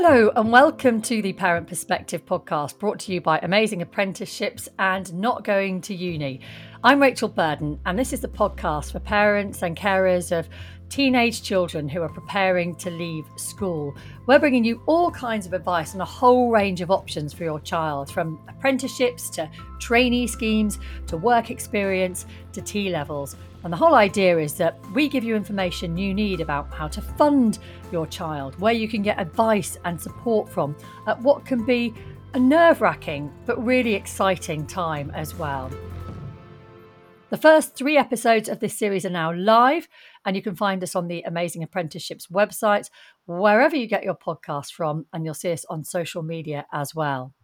Hello, and welcome to the Parent Perspective podcast brought to you by Amazing Apprenticeships and Not Going to Uni. I'm Rachel Burden, and this is the podcast for parents and carers of teenage children who are preparing to leave school. We're bringing you all kinds of advice on a whole range of options for your child, from apprenticeships to trainee schemes to work experience to T levels. And the whole idea is that we give you information you need about how to fund your child, where you can get advice and support from at what can be a nerve wracking but really exciting time as well. The first three episodes of this series are now live, and you can find us on the Amazing Apprenticeships website, wherever you get your podcast from, and you'll see us on social media as well.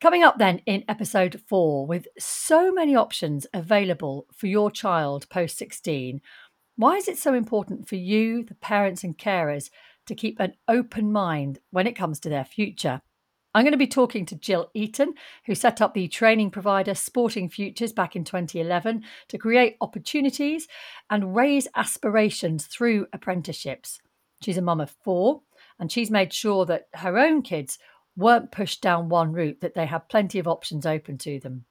Coming up then in episode four, with so many options available for your child post 16, why is it so important for you, the parents and carers, to keep an open mind when it comes to their future? I'm going to be talking to Jill Eaton, who set up the training provider Sporting Futures back in 2011 to create opportunities and raise aspirations through apprenticeships. She's a mum of four, and she's made sure that her own kids weren't pushed down one route, that they had plenty of options open to them.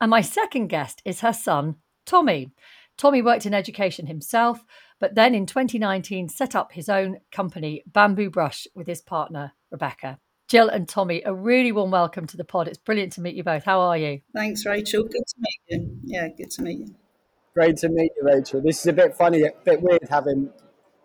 And my second guest is her son, Tommie. Tommie worked in education himself, but then in 2019 set up his own company, Bambuu Brush, with his partner, Rebecca. Jill and Tommie, a really warm welcome to the pod. It's brilliant to meet you both. How are you? Thanks, Rachel. Good to meet you. Yeah, good to meet you. Great to meet you, Rachel. This is a bit funny, a bit weird having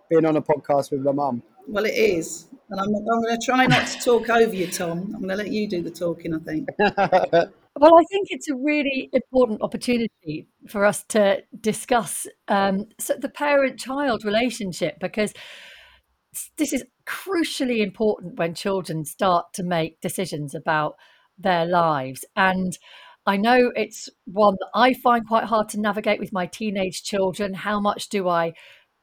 been on a podcast with my mum. Well, it is. And I'm, I'm going to try not to talk over you, Tom. I'm going to let you do the talking, I think. well, I think it's a really important opportunity for us to discuss um, the parent child relationship because this is crucially important when children start to make decisions about their lives. And I know it's one that I find quite hard to navigate with my teenage children. How much do I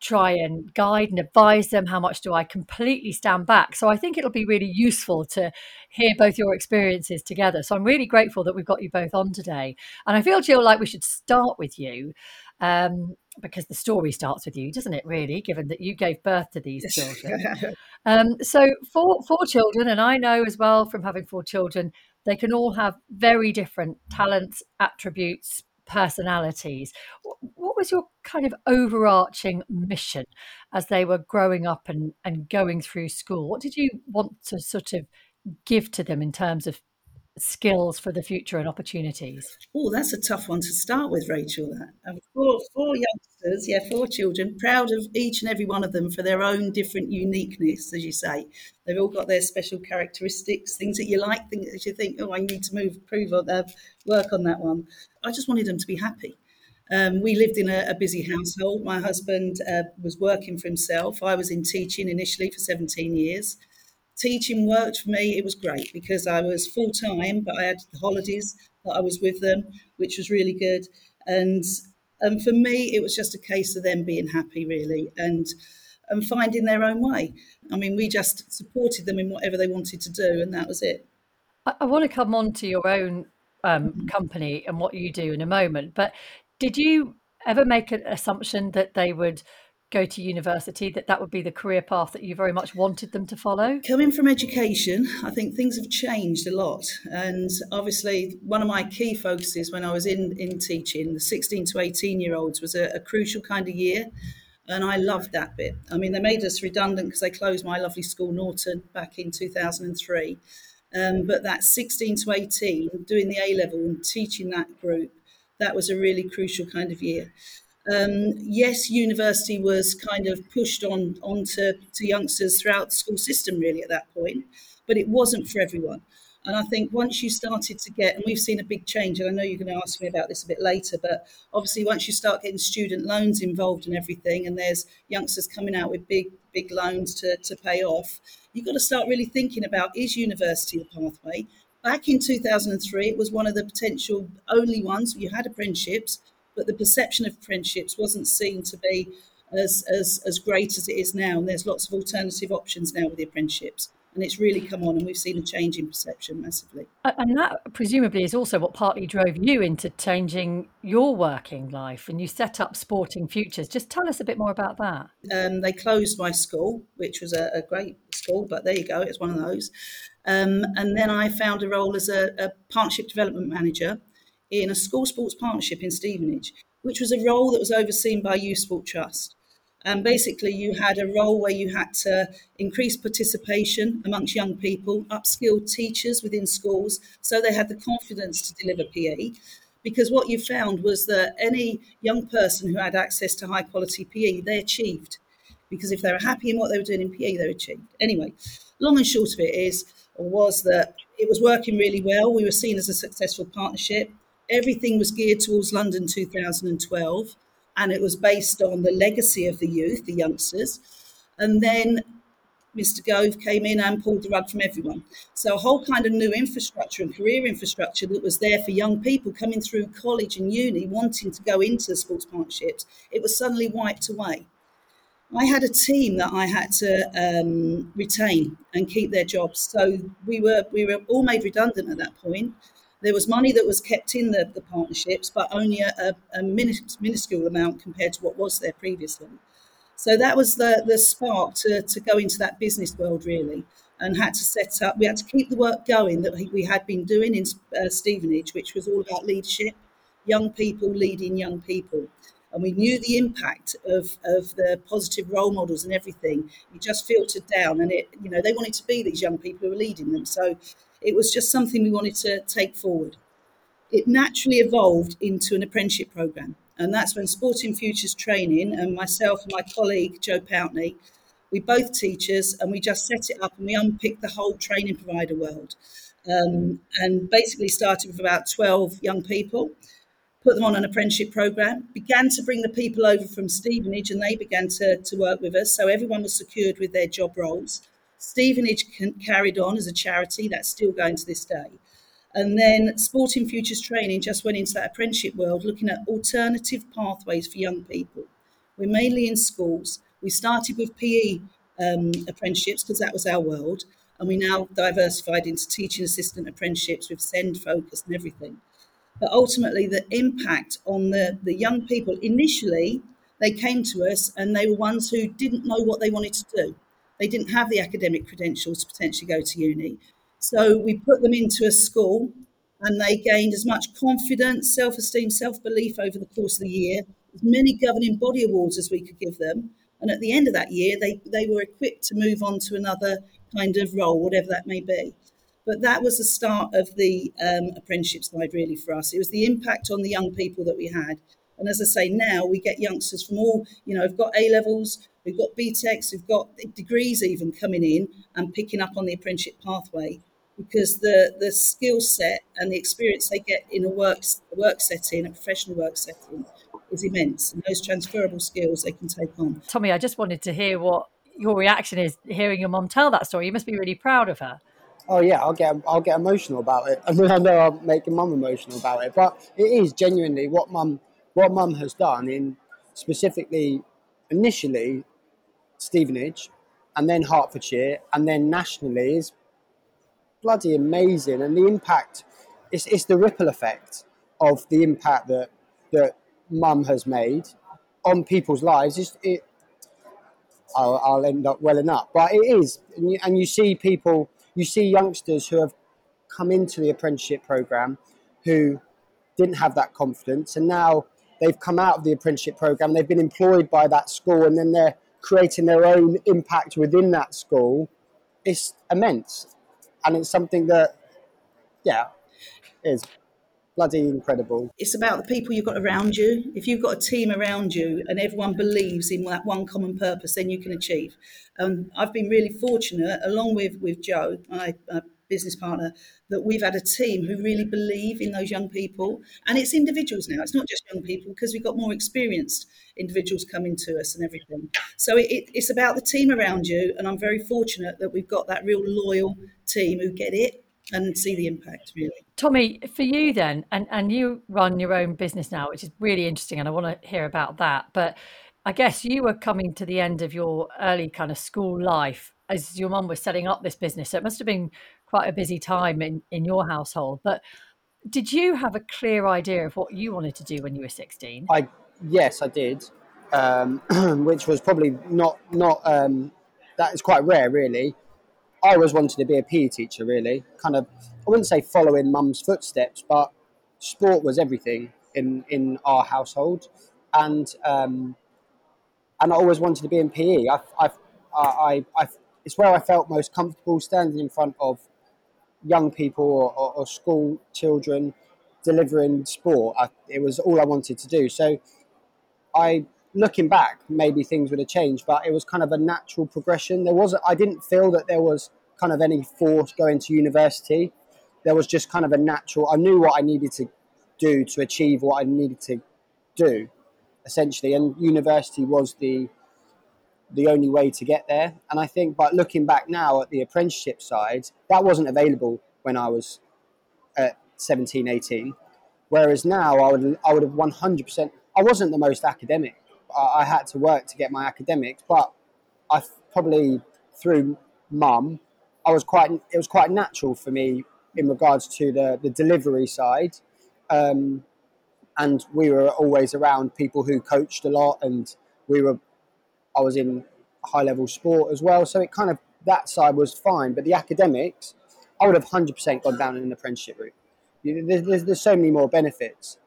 try and guide and advise them? How much do I completely stand back? So I think it'll be really useful to hear both your experiences together. So I'm really grateful that we've got you both on today. And I feel, Jill, like we should start with you um, because the story starts with you, doesn't it? Really, given that you gave birth to these children. um, so four four children, and I know as well from having four children, they can all have very different talents, attributes, personalities. What was your kind of overarching mission as they were growing up and, and going through school? What did you want to sort of give to them in terms of skills for the future and opportunities? Oh, that's a tough one to start with, Rachel. That four, four youngsters, yeah, four children, proud of each and every one of them for their own different uniqueness, as you say. They've all got their special characteristics, things that you like, things that you think, oh, I need to move, prove or uh, work on that one. I just wanted them to be happy. Um, we lived in a, a, busy household. My husband uh, was working for himself. I was in teaching initially for 17 years teaching worked for me. It was great because I was full time, but I had the holidays that I was with them, which was really good. And and for me, it was just a case of them being happy, really, and and finding their own way. I mean, we just supported them in whatever they wanted to do, and that was it. I, I want to come on to your own um, mm-hmm. company and what you do in a moment, but did you ever make an assumption that they would go to university that that would be the career path that you very much wanted them to follow coming from education i think things have changed a lot and obviously one of my key focuses when i was in in teaching the 16 to 18 year olds was a, a crucial kind of year and I loved that bit. I mean, they made us redundant because they closed my lovely school, Norton, back in 2003. Um, but that 16 to 18, doing the A level and teaching that group, that was a really crucial kind of year. Um, yes, university was kind of pushed on onto to youngsters throughout the school system really at that point, but it wasn't for everyone. And I think once you started to get, and we've seen a big change, and I know you're going to ask me about this a bit later, but obviously once you start getting student loans involved and everything, and there's youngsters coming out with big, big loans to, to pay off, you've got to start really thinking about is university the pathway? Back in 2003, it was one of the potential only ones. You had apprenticeships, but the perception of friendships wasn't seen to be as, as, as great as it is now. And there's lots of alternative options now with the apprenticeships. and it's really come on, and we've seen a change in perception massively. And that presumably is also what partly drove you into changing your working life, and you set up Sporting Futures. Just tell us a bit more about that. Um, they closed my school, which was a, a, great school, but there you go, it's one of those. Um, and then I found a role as a, a partnership development manager in a school sports partnership in Stevenage, which was a role that was overseen by Youth Sport Trust. And basically, you had a role where you had to increase participation amongst young people, upskill teachers within schools so they had the confidence to deliver PE. Because what you found was that any young person who had access to high quality PE, they achieved. Because if they were happy in what they were doing in PE, they achieved. Anyway, long and short of it is, or was that it was working really well. We were seen as a successful partnership. Everything was geared towards London 2012 and it was based on the legacy of the youth, the youngsters. And then Mr. Gove came in and pulled the rug from everyone. So a whole kind of new infrastructure and career infrastructure that was there for young people coming through college and uni wanting to go into sports partnerships, it was suddenly wiped away. I had a team that I had to um, retain and keep their jobs. So we were we were all made redundant at that point. There was money that was kept in the, the partnerships, but only a, a, minuscule amount compared to what was there previously. So that was the, the spark to, to go into that business world, really, and had to set up, we had to keep the work going that we had been doing in uh, Stevenage, which was all about leadership, young people leading young people. And we knew the impact of, of the positive role models and everything. It just filtered down, and it, you know, they wanted to be these young people who were leading them. So it was just something we wanted to take forward. It naturally evolved into an apprenticeship program. And that's when Sporting Futures Training and myself and my colleague, Joe Poutney, we both teachers, and we just set it up and we unpicked the whole training provider world. Um, and basically started with about 12 young people, put them on an apprenticeship program, began to bring the people over from Stevenage, and they began to, to work with us. So everyone was secured with their job roles. Stevenage carried on as a charity, that's still going to this day. And then Sporting Futures Training just went into that apprenticeship world, looking at alternative pathways for young people. We're mainly in schools. We started with PE um, apprenticeships because that was our world, and we now diversified into teaching assistant apprenticeships with SEND focus and everything. But ultimately, the impact on the, the young people initially, they came to us and they were ones who didn't know what they wanted to do. They didn't have the academic credentials to potentially go to uni. So we put them into a school and they gained as much confidence, self esteem, self belief over the course of the year, as many governing body awards as we could give them. And at the end of that year, they, they were equipped to move on to another kind of role, whatever that may be. But that was the start of the um, apprenticeship side, really, for us. It was the impact on the young people that we had. And as I say, now we get youngsters from all, you know, we've got A levels, we've got BTECs, we've got degrees even coming in and picking up on the apprenticeship pathway because the, the skill set and the experience they get in a work, work setting, a professional work setting, is immense. And those transferable skills they can take on. Tommie, I just wanted to hear what your reaction is hearing your mom tell that story. You must be really proud of her. Oh yeah, I'll get I'll get emotional about it. I mean, I know I'm making mum emotional about it, but it is genuinely what mum what mum has done in specifically initially Stevenage and then Hertfordshire and then nationally is bloody amazing. And the impact, it's, it's the ripple effect of the impact that, that mum has made on people's lives. It's, it, I'll, I'll end up welling up, but it is. And you, and you see people, you see youngsters who have come into the apprenticeship program who didn't have that confidence and now they've come out of the apprenticeship program they've been employed by that school and then they're creating their own impact within that school It's immense. And it's something that, yeah, is bloody incredible. It's about the people you've got around you. If you've got a team around you and everyone believes in that one common purpose, then you can achieve. Um, I've been really fortunate, along with with Joe, uh, business partner, that we've had a team who really believe in those young people. And it's individuals now, it's not just young people because we've got more experienced individuals coming to us and everything. So it, it, it's about the team around you. And I'm very fortunate that we've got that real loyal team who get it and see the impact really. Tommie, for you then, and, and you run your own business now, which is really interesting, and I want to hear about that. But I guess you were coming to the end of your early kind of school life as your mum was setting up this business. So it must have been quite a busy time in, in your household. But did you have a clear idea of what you wanted to do when you were 16? I yes, I did, um, which was probably not not um, that is quite rare, really. I always wanted to be a PE teacher, really. Kind of, I wouldn't say following mum's footsteps, but sport was everything in in our household, and um, and I always wanted to be in PE. I, I, I, I, it's where I felt most comfortable standing in front of young people or, or, school children delivering sport. I, it was all I wanted to do. So I, looking back, maybe things would have changed, but it was kind of a natural progression. There wasn't, I didn't feel that there was kind of any force going to university. There was just kind of a natural, I knew what I needed to do to achieve what I needed to do essentially, and university was the the only way to get there. And I think, but looking back now at the apprenticeship side, that wasn't available when I was at 17, 18. Whereas now, I would I would have 100%. I wasn't the most academic. I, I had to work to get my academics, but I probably through mum, I was quite. It was quite natural for me in regards to the the delivery side. Um, and we were always around people who coached a lot, and we were. I was in high level sport as well, so it kind of that side was fine. But the academics, I would have hundred percent gone down in an apprenticeship route. There's, there's, there's so many more benefits.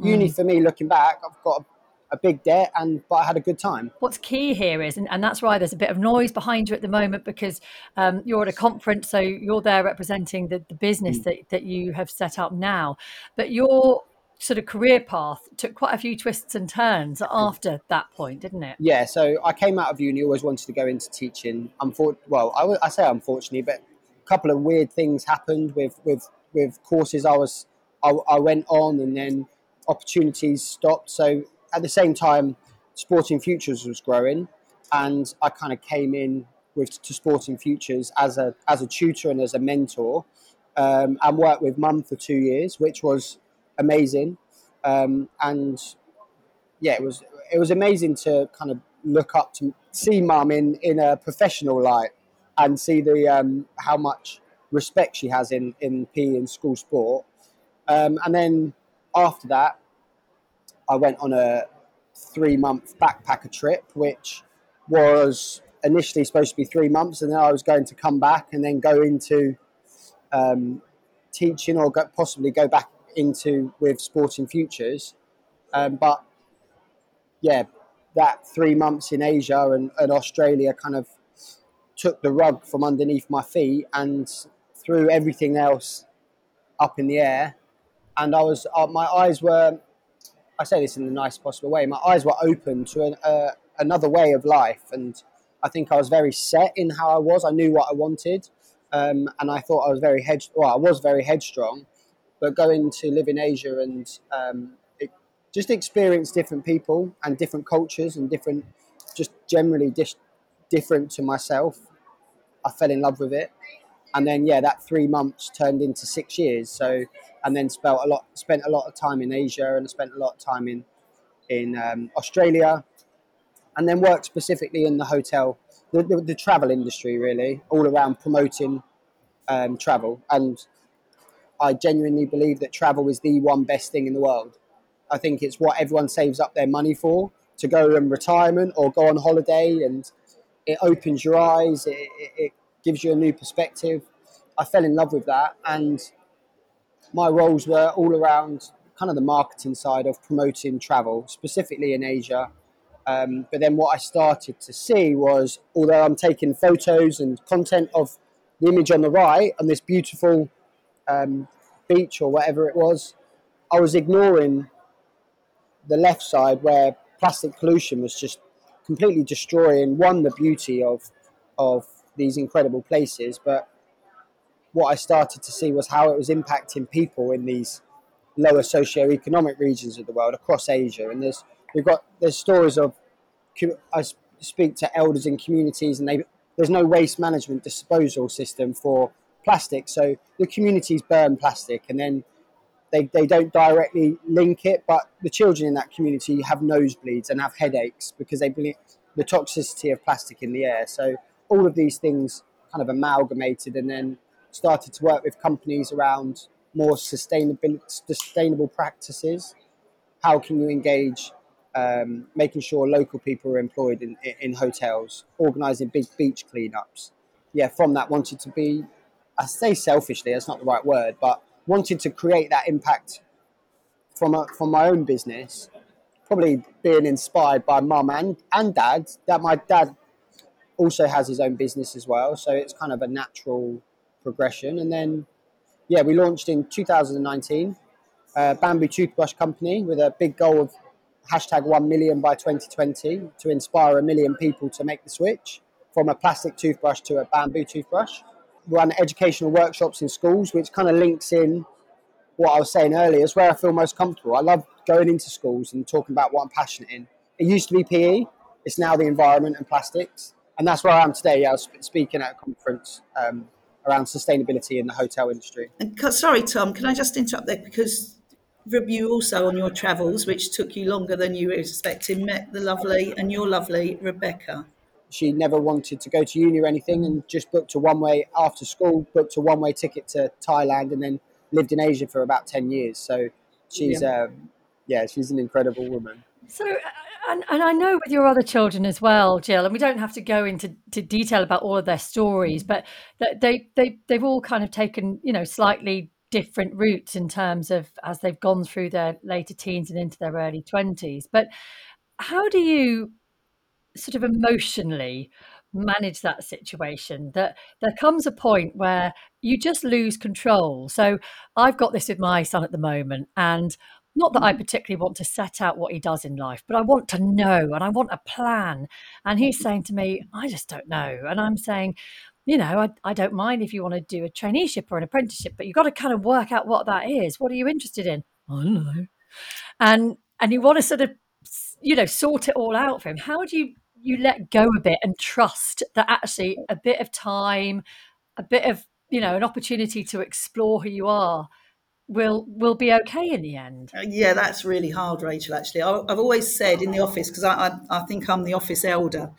Mm. Uni for me, looking back, I've got a a big debt and but I had a good time. What's key here is and, and that's why there's a bit of noise behind you at the moment because um, you're at a conference so you're there representing the, the business mm. that, that you have set up now but you're sort of career path took quite a few twists and turns after that point, didn't it? Yeah. So I came out of uni, always wanted to go into teaching. Unfor- well, I, say unfortunately, but a couple of weird things happened with with with courses I was I, I went on, and then opportunities stopped. So at the same time, Sporting Futures was growing, and I kind of came in with to Sporting Futures as a as a tutor and as a mentor, um, and worked with Mum for two years, which was amazing, um, and yeah, it was it was amazing to kind of look up to see mum in in a professional light and see the um, how much respect she has in in PE and school sport. Um, and then after that, I went on a three month backpacker trip, which was initially supposed to be three months, and then I was going to come back and then go into um, teaching or go, possibly go back into with Sporting Futures. Um, but yeah, that three months in Asia and, and Australia kind of took the rug from underneath my feet and threw everything else up in the air. And I was, uh, my eyes were, I say this in the nicest possible way, my eyes were open to an, uh, another way of life. And I think I was very set in how I was. I knew what I wanted. Um, and I thought I was very head, well, I was very headstrong but going to live in Asia and um, it, just experience different people and different cultures and different, just generally dis- different to myself. I fell in love with it, and then yeah, that three months turned into six years. So, and then spent a lot, spent a lot of time in Asia, and I spent a lot of time in in um, Australia, and then worked specifically in the hotel, the, the, the travel industry, really, all around promoting um, travel and I genuinely believe that travel is the one best thing in the world. I think it's what everyone saves up their money for to go in retirement or go on holiday, and it opens your eyes. It, it, it gives you a new perspective. I fell in love with that, and my roles were all around kind of the marketing side of promoting travel, specifically in Asia. Um, but then what I started to see was, although I'm taking photos and content of the image on the right and this beautiful um, beach or whatever it was, I was ignoring the left side where plastic pollution was just completely destroying one the beauty of of these incredible places, but what I started to see was how it was impacting people in these lower socio-economic regions of the world across Asia. And there's we've got there's stories of I speak to elders in communities, and they there's no waste management disposal system for plastic. So the communities burn plastic and then they, they don't directly link it, but the children in that community have nosebleeds and have headaches because they believe the toxicity of plastic in the air. So all of these things kind of amalgamated and then started to work with companies around more sustainable sustainable practices. How can you engage um, making sure local people are employed in, in hotels, organising big beach cleanups. Yeah, from that, wanted to be, I say selfishly, that's not the right word, but wanted to create that impact from, a, from my own business, probably being inspired by mum and, and dad, that my dad also has his own business as well. So it's kind of a natural progression. And then, yeah, we launched in 2019, a uh, bamboo toothbrush company with a big goal of hashtag 1 million by 2020 to inspire a million people to make the switch from a plastic toothbrush to a bamboo toothbrush. Run educational workshops in schools, which kind of links in what I was saying earlier, It's where I feel most comfortable. I love going into schools and talking about what I'm passionate in. It used to be PE, it's now the environment and plastics. And that's where I am today. I was speaking at a conference um, around sustainability in the hotel industry. And sorry, Tom, can I just interrupt there because you also on your travels, which took you longer than you were expecting, met the lovely and your lovely Rebecca. She never wanted to go to uni or anything and just booked a one way after school, booked a one way ticket to Thailand and then lived in Asia for about 10 years. So she's, yeah, um, yeah she's an incredible woman. So, uh, and, and I know with your other children as well, Jill, and we don't have to go into to detail about all of their stories, but they, they, they've all kind of taken, you know, slightly different routes in terms of as they've gone through their later teens and into their early 20s. But how do you sort of emotionally manage that situation that there comes a point where you just lose control so i've got this with my son at the moment and not that I mm-hmm. particularly want to set out what he does in life, but I want to know and I want a plan. And he's saying to me, I just don't know. And I'm saying, you know, I, I don't mind if you want to do a traineeship or an apprenticeship, but you've got to kind of work out what that is. What are you interested in? I don't know. And and you want to sort of, you know, sort it all out for him. How do you you let go a bit and trust that actually a bit of time, a bit of you know, an opportunity to explore who you are will will be okay in the end. Uh, yeah, that's really hard, Rachel. Actually, I've always said in the office because I, I, I think I'm the office elder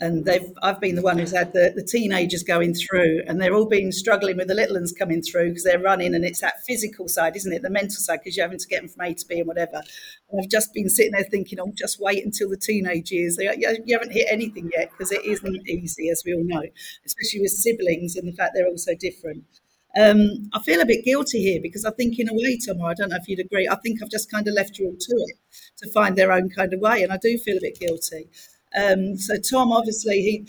and they've I've been the one who's had the, the teenagers going through, and they're all been struggling with the little ones coming through because they're running, and it's that physical side, isn't it? The mental side because you're having to get them from A to B and whatever. And I've just been sitting there thinking, oh, just wait until the teenage years. You haven't hit anything yet because it isn't easy, as we all know, especially with siblings and the fact they're all so different. Um, I feel a bit guilty here because I think, in a way, Tom, I don't know if you'd agree. I think I've just kind of left you all to it to find their own kind of way, and I do feel a bit guilty. Um, so Tom, obviously, he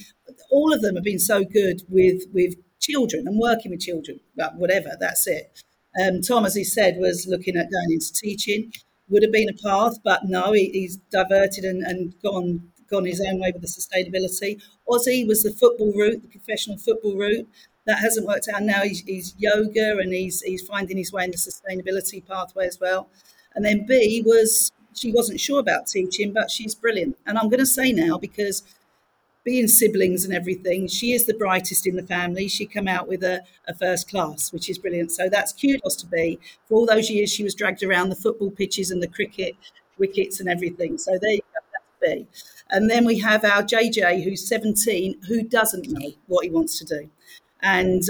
all of them have been so good with with children and working with children. Whatever, that's it. Um, Tom, as he said, was looking at going into teaching. Would have been a path, but no, he, he's diverted and, and gone gone his own way with the sustainability. Ozzy was the football route, the professional football route. That hasn't worked out. Now he's, he's yoga and he's he's finding his way in the sustainability pathway as well. And then B was she wasn't sure about teaching, but she's brilliant. And I'm going to say now because being siblings and everything, she is the brightest in the family. She come out with a, a first class, which is brilliant. So that's kudos to B. For all those years, she was dragged around the football pitches and the cricket wickets and everything. So there you go. That's B. And then we have our JJ, who's 17, who doesn't know what he wants to do. And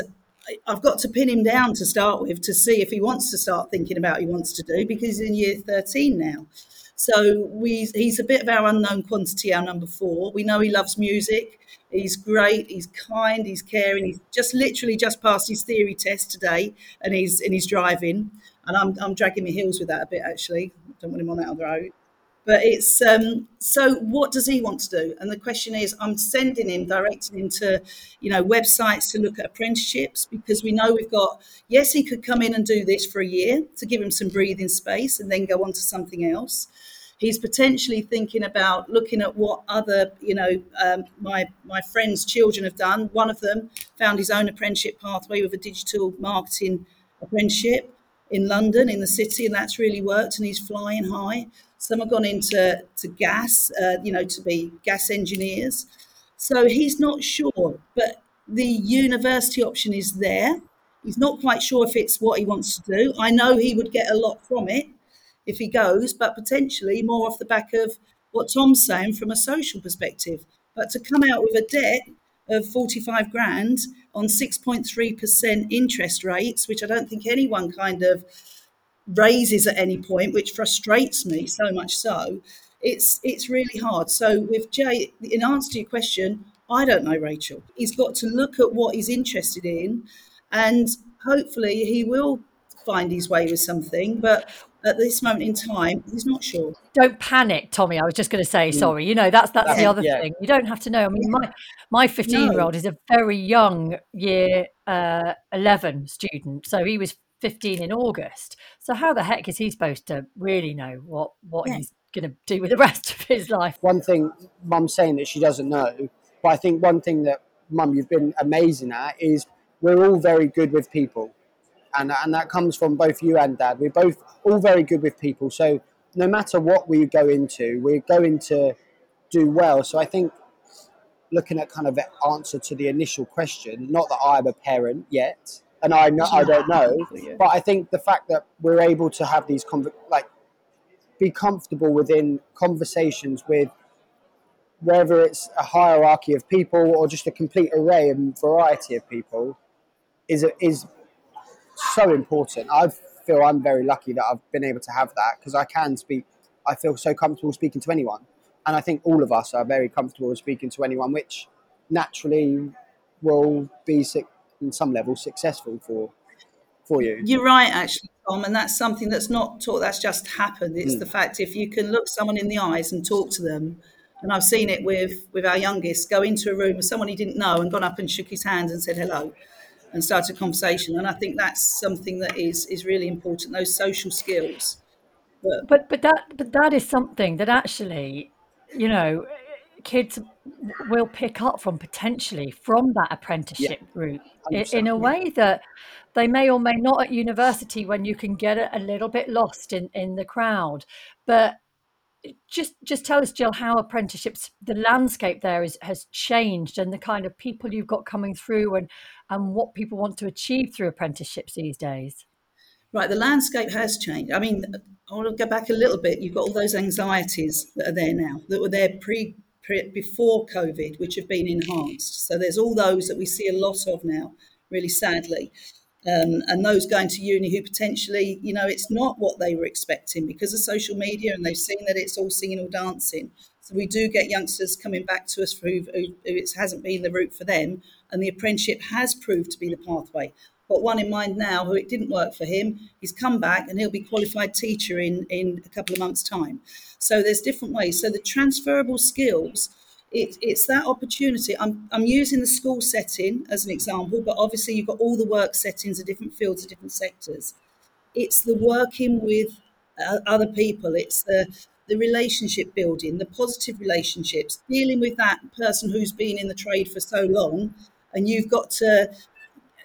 I've got to pin him down to start with to see if he wants to start thinking about he wants to do because he's in year 13 now. So we, he's a bit of our unknown quantity, our number four. We know he loves music. He's great. He's kind. He's caring. He's just literally just passed his theory test today, and he's and he's driving. And I'm I'm dragging my heels with that a bit actually. Don't want him on that other road. But it's um, so. What does he want to do? And the question is, I'm sending him, directing him to, you know, websites to look at apprenticeships because we know we've got. Yes, he could come in and do this for a year to give him some breathing space and then go on to something else. He's potentially thinking about looking at what other, you know, um, my my friends' children have done. One of them found his own apprenticeship pathway with a digital marketing apprenticeship in London, in the city, and that's really worked. And he's flying high. Some have gone into to gas, uh, you know, to be gas engineers. So he's not sure, but the university option is there. He's not quite sure if it's what he wants to do. I know he would get a lot from it if he goes, but potentially more off the back of what Tom's saying from a social perspective. But to come out with a debt of 45 grand on 6.3% interest rates, which I don't think anyone kind of raises at any point, which frustrates me so much so. It's it's really hard. So with Jay, in answer to your question, I don't know, Rachel. He's got to look at what he's interested in, and hopefully he will find his way with something. But at this moment in time, he's not sure. Don't panic, Tommie. I was just going to say, mm. sorry. You know, that's that's the other yeah. thing. You don't have to know. I mean, my my fifteen year old is a very young year uh, eleven student, so he was fifteen in August. So how the heck is he supposed to really know what what yeah. he's going to do with the rest of his life? One thing, Mum's saying that she doesn't know, but I think one thing that Mum you've been amazing at is we're all very good with people and and that comes from both you and Dad. We're both all very good with people, so no matter what we go into, we're going to do well. So I think looking at kind of the answer to the initial question, not that I'm a parent yet, and I know, I don't know, but I think the fact that we're able to have these conv- like be comfortable within conversations with whether it's a hierarchy of people or just a complete array and variety of people is is so important. I feel I'm very lucky that I've been able to have that because I can speak. I feel so comfortable speaking to anyone, and I think all of us are very comfortable speaking to anyone, which naturally will be in some level successful for for you. You're right, actually, Tom, and that's something that's not taught. That's just happened. It's mm. the fact if you can look someone in the eyes and talk to them. And I've seen it with with our youngest go into a room with someone he didn't know and gone up and shook his hand and said hello and start a conversation. And I think that's something that is is really important. Those social skills. But but, but that but that is something that actually, you know, kids will pick up from potentially from that apprenticeship yeah, route in a way that they may or may not at university when you can get a little bit lost in in the crowd but just just tell us jill how apprenticeships the landscape there is has changed and the kind of people you've got coming through and and what people want to achieve through apprenticeships these days. Right the landscape has changed. I mean i want to go back a little bit. You've got all those anxieties that are there now that were there pre, pre before covid which have been enhanced. So there's all those that we see a lot of now really sadly. Um, and those going to uni who potentially, you know, it's not what they were expecting because of social media and they've seen that it's all singing or dancing. So we do get youngsters coming back to us who, who, who it hasn't been the route for them, and the apprenticeship has proved to be the pathway. Got one in mind now who it didn't work for him. He's come back and he'll be qualified teacher in in a couple of months' time. So there's different ways. So the transferable skills it, it's that opportunity. I'm, I'm using the school setting as an example, but obviously you've got all the work settings of different fields of different sectors. It's the working with uh, other people. It's the the relationship building, the positive relationships, dealing with that person who's been in the trade for so long, and you've got to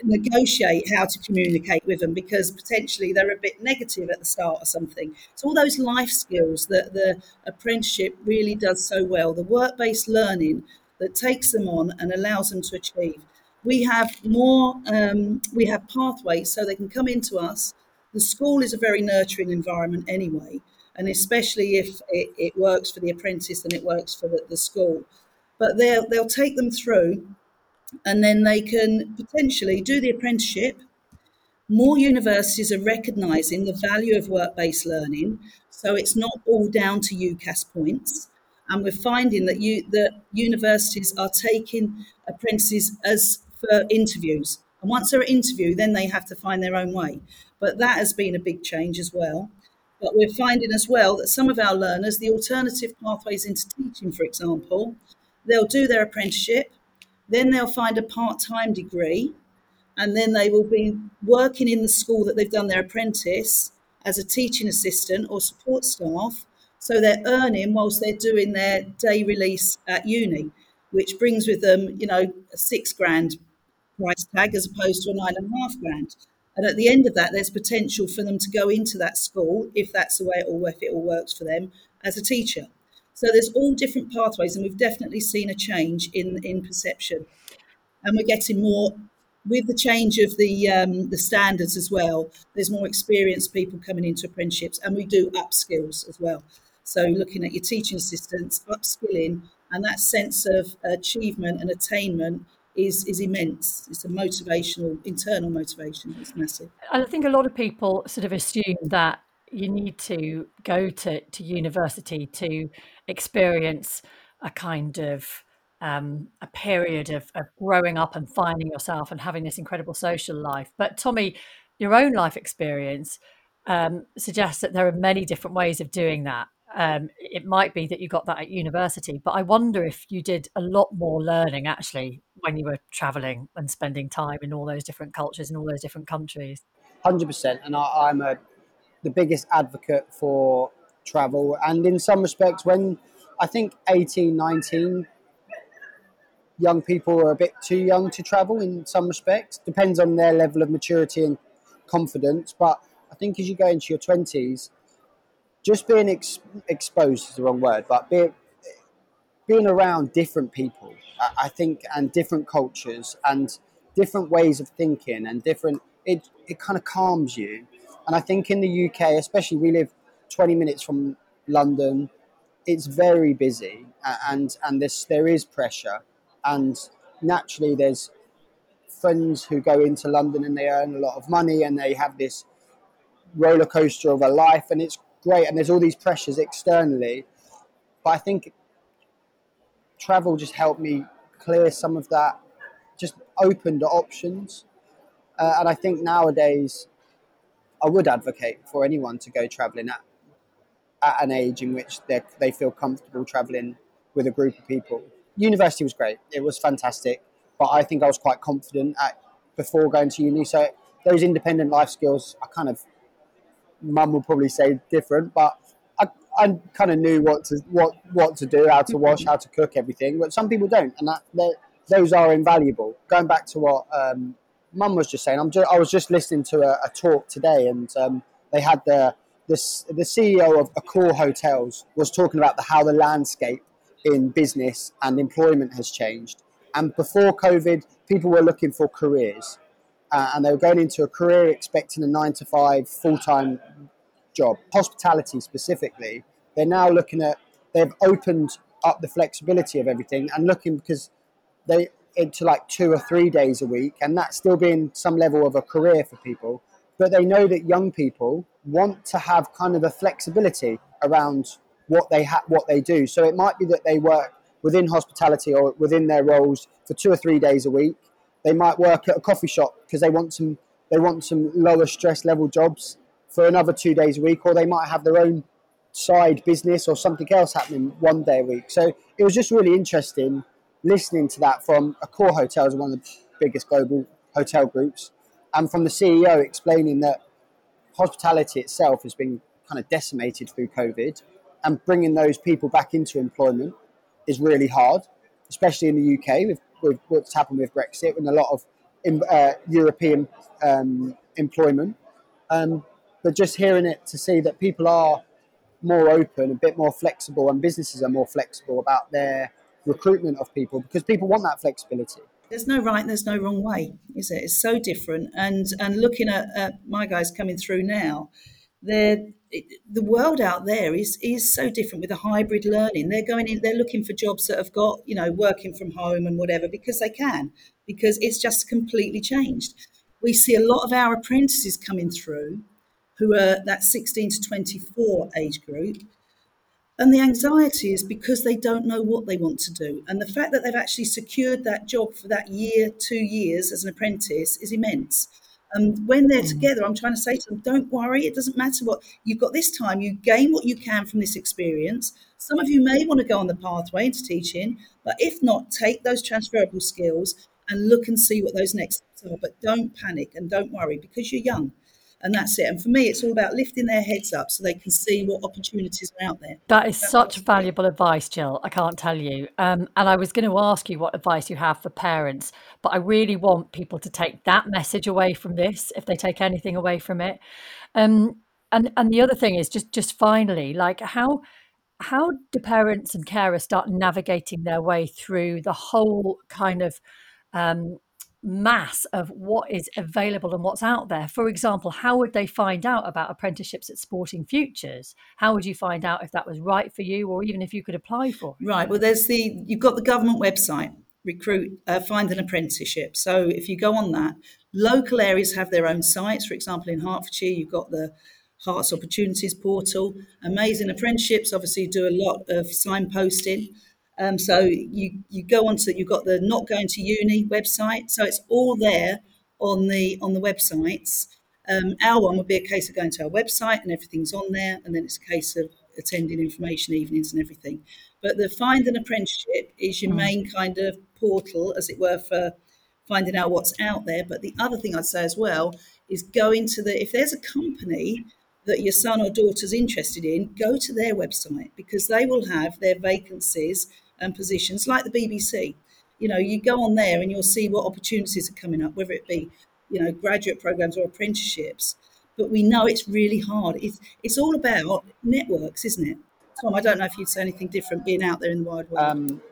negotiate how to communicate with them because potentially they're a bit negative at the start or something. So all those life skills that the apprenticeship really does so well, the work based learning that takes them on and allows them to achieve. We have more, um, we have pathways so they can come into us. The school is a very nurturing environment anyway, and especially if it, it works for the apprentice and it works for the, the school. But they'll, they'll take them through and then they can potentially do the apprenticeship. More universities are recognising the value of work based learning, so it's not all down to UCAS points. And we're finding that you that universities are taking apprentices as for interviews. And once they're at interview, then they have to find their own way. But that has been a big change as well. But we're finding as well that some of our learners, the alternative pathways into teaching, for example, they'll do their apprenticeship, then they'll find a part time degree, and then they will be working in the school that they've done their apprentice as a teaching assistant or support staff. So they're earning whilst they're doing their day release at uni, which brings with them, you know, a six grand price tag as opposed to a nine and a half grand. And at the end of that, there's potential for them to go into that school if that's the way it all if it all works for them as a teacher. So there's all different pathways, and we've definitely seen a change in in perception, and we're getting more with the change of the um, the standards as well. There's more experienced people coming into apprenticeships, and we do upskills as well. So looking at your teaching assistants, upskilling and that sense of achievement and attainment is is immense. It's a motivational, internal motivation. It's massive. And I think a lot of people sort of assume that you need to go to, to university to experience a kind of um, a period of, of growing up and finding yourself and having this incredible social life. But Tommie, your own life experience um, suggests that there are many different ways of doing that. Um, it might be that you got that at university, but I wonder if you did a lot more learning actually when you were traveling and spending time in all those different cultures and all those different countries. Hundred percent, and I, I'm a the biggest advocate for travel. And in some respects, when I think 18, 19, young people are a bit too young to travel in some respects. Depends on their level of maturity and confidence. But I think as you go into your 20s, just being ex- exposed is the wrong word, but be, being around different people, I, I think, and different cultures and different ways of thinking and different, it, it kind of calms you and I think in the UK, especially, we live 20 minutes from London. It's very busy, and and this there is pressure, and naturally there's friends who go into London and they earn a lot of money and they have this roller coaster of a life, and it's great. And there's all these pressures externally, but I think travel just helped me clear some of that, just opened options, uh, and I think nowadays I would advocate for anyone to go travelling at, an age in which they feel comfortable travelling with a group of people. University was great; it was fantastic, but I think I was quite confident at before going to uni. So those independent life skills, I kind of, mum would probably say different, but I, I kind of knew what to what what to do, how to wash, how to cook, everything. But some people don't, and that those are invaluable. Going back to what um, Mum was just saying, I'm just, I was just listening to a, a talk today, and um, they had the, the CEO of Accor Hotels was talking about the, how the landscape in business and employment has changed. And before COVID, people were looking for careers, uh, and they were going into a career expecting a nine to five full time job. Hospitality specifically, they're now looking at they've opened up the flexibility of everything and looking because they into like two or three days a week, and that's still being some level of a career for people. But they know that young people want to have kind of a flexibility around what they ha- what they do. So it might be that they work within hospitality or within their roles for two or three days a week. They might work at a coffee shop because they want some they want some lower stress level jobs for another two days a week, or they might have their own side business or something else happening one day a week. So it was just really interesting listening to that from a Accor Hotels, one of the biggest global hotel groups, and from the CEO explaining that hospitality itself has been kind of decimated through COVID, and bringing those people back into employment is really hard, especially in the UK with, with what's happened with Brexit and a lot of uh, European um, employment. Um, but just hearing it to see that people are more open, a bit more flexible, and businesses are more flexible about their recruitment of people because people want that flexibility. There's no right and there's no wrong way, is it? It's so different. And and looking at, at my guys coming through now, they're the world out there is is so different with the hybrid learning. They're going in, they're looking for jobs that have got you know working from home and whatever because they can because it's just completely changed. We see a lot of our apprentices coming through, who are that 16 to 24 age group, and the anxiety is because they don't know what they want to do. And the fact that they've actually secured that job for that year, two years as an apprentice is immense. And when they're mm. together, I'm trying to say to them, don't worry, it doesn't matter what you've got this time. You gain what you can from this experience. Some of you may want to go on the pathway into teaching, but if not, take those transferable skills and look and see what those next steps are. But don't panic and don't worry because you're young and that's it. And for me, it's all about lifting their heads up so they can see what opportunities are out there. That is that's such valuable advice, Jill. I can't tell you. Um, and I was going to ask you what advice you have for parents, but I really want people to take that message away from this, if they take anything away from it. Um, and and the other thing is just just finally, like how how do parents and carers start navigating their way through the whole kind of um, mass of what is available and what's out there. For example, how would they find out about apprenticeships at Sporting Futures? How would you find out if that was right for you or even if you could apply for? Right. Well, there's the, you've got the government website, recruit, uh, find an apprenticeship. So if you go on that, local areas have their own sites. For example, in Hertfordshire, you've got the Herts Opportunities portal. Amazing apprenticeships obviously do a lot of signposting. Um, so you you go onto you've got the not going to uni website, so it's all there on the on the websites. Um, our one would be a case of going to our website and everything's on there, and then it's a case of attending information evenings and everything. But the Find an Apprenticeship is your mm. main kind of portal, as it were, for finding out what's out there. But the other thing I'd say as well is go into the if there's a company that your son or daughter's interested in, go to their website because they will have their vacancies and positions like the BBC. You know, you go on there and you'll see what opportunities are coming up, whether it be, you know, graduate programs or apprenticeships. But we know it's really hard. It's it's all about networks, isn't it? Tom, I don't know if you'd say anything different being out there in the wide world. Um,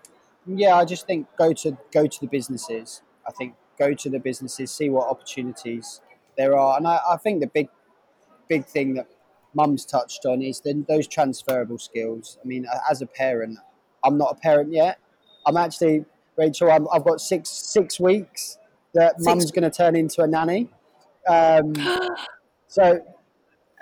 yeah, I just think go to go to the businesses. I think go to the businesses, see what opportunities there are, and I, I think the big big thing that Mum's touched on is then those transferable skills. I mean, as a parent, I'm not a parent yet. I'm actually Rachel. i have got six six weeks that six. Mum's going to turn into a nanny. Um, so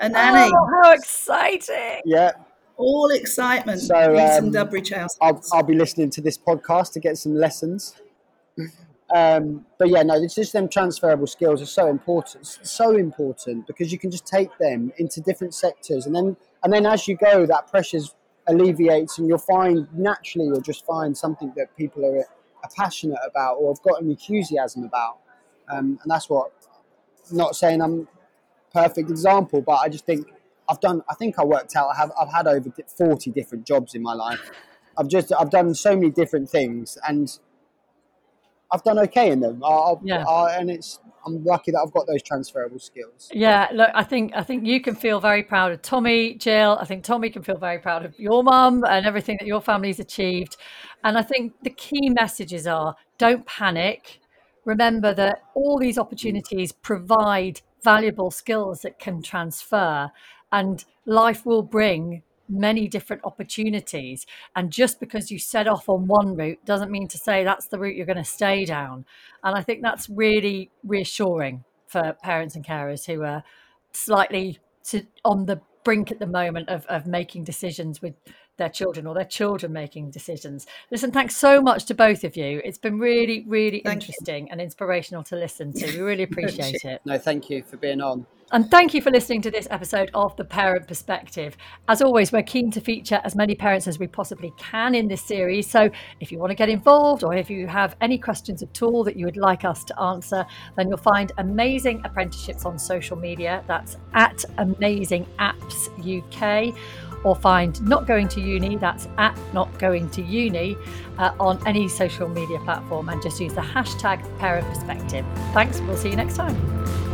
a nanny. Oh, how exciting! Yeah, all excitement. So um, some Dubridge House. I'll, I'll be listening to this podcast to get some lessons. Um, but yeah, no, it's just them transferable skills are so important, so important because you can just take them into different sectors, and then and then as you go, that pressure's alleviates, and you'll find naturally you'll just find something that people are, are passionate about or have got an enthusiasm about, um, and that's what. Not saying I'm perfect example, but I just think I've done. I think I worked out. I have. I've had over forty different jobs in my life. I've just. I've done so many different things, and I've done okay in them. I, yeah. I, and it's I'm lucky that I've got those transferable skills. Yeah, look, I think I think you can feel very proud of Tommie, Jill. I think Tommie can feel very proud of your mum and everything that your family's achieved. And I think the key messages are: don't panic. Remember that all these opportunities provide valuable skills that can transfer, and life will bring many different opportunities. And just because you set off on one route doesn't mean to say that's the route you're going to stay down. And I think that's really reassuring for parents and carers who are slightly to, on the brink at the moment of, of making decisions with their children or their children making decisions. Listen, thanks so much to both of you. It's been really, really thank interesting you. and inspirational to listen to. We really appreciate it. No, thank you for being on. And thank you for listening to this episode of The Parent Perspective. As always, we're keen to feature as many parents as we possibly can in this series. So if you want to get involved or if you have any questions at all that you would like us to answer, then you'll find amazing apprenticeships on social media. That's at Amazing Apps UK or find Not Going to Uni, that's at Not Going to Uni, uh, on any social media platform and just use the hashtag parent perspective. Thanks, we'll see you next time.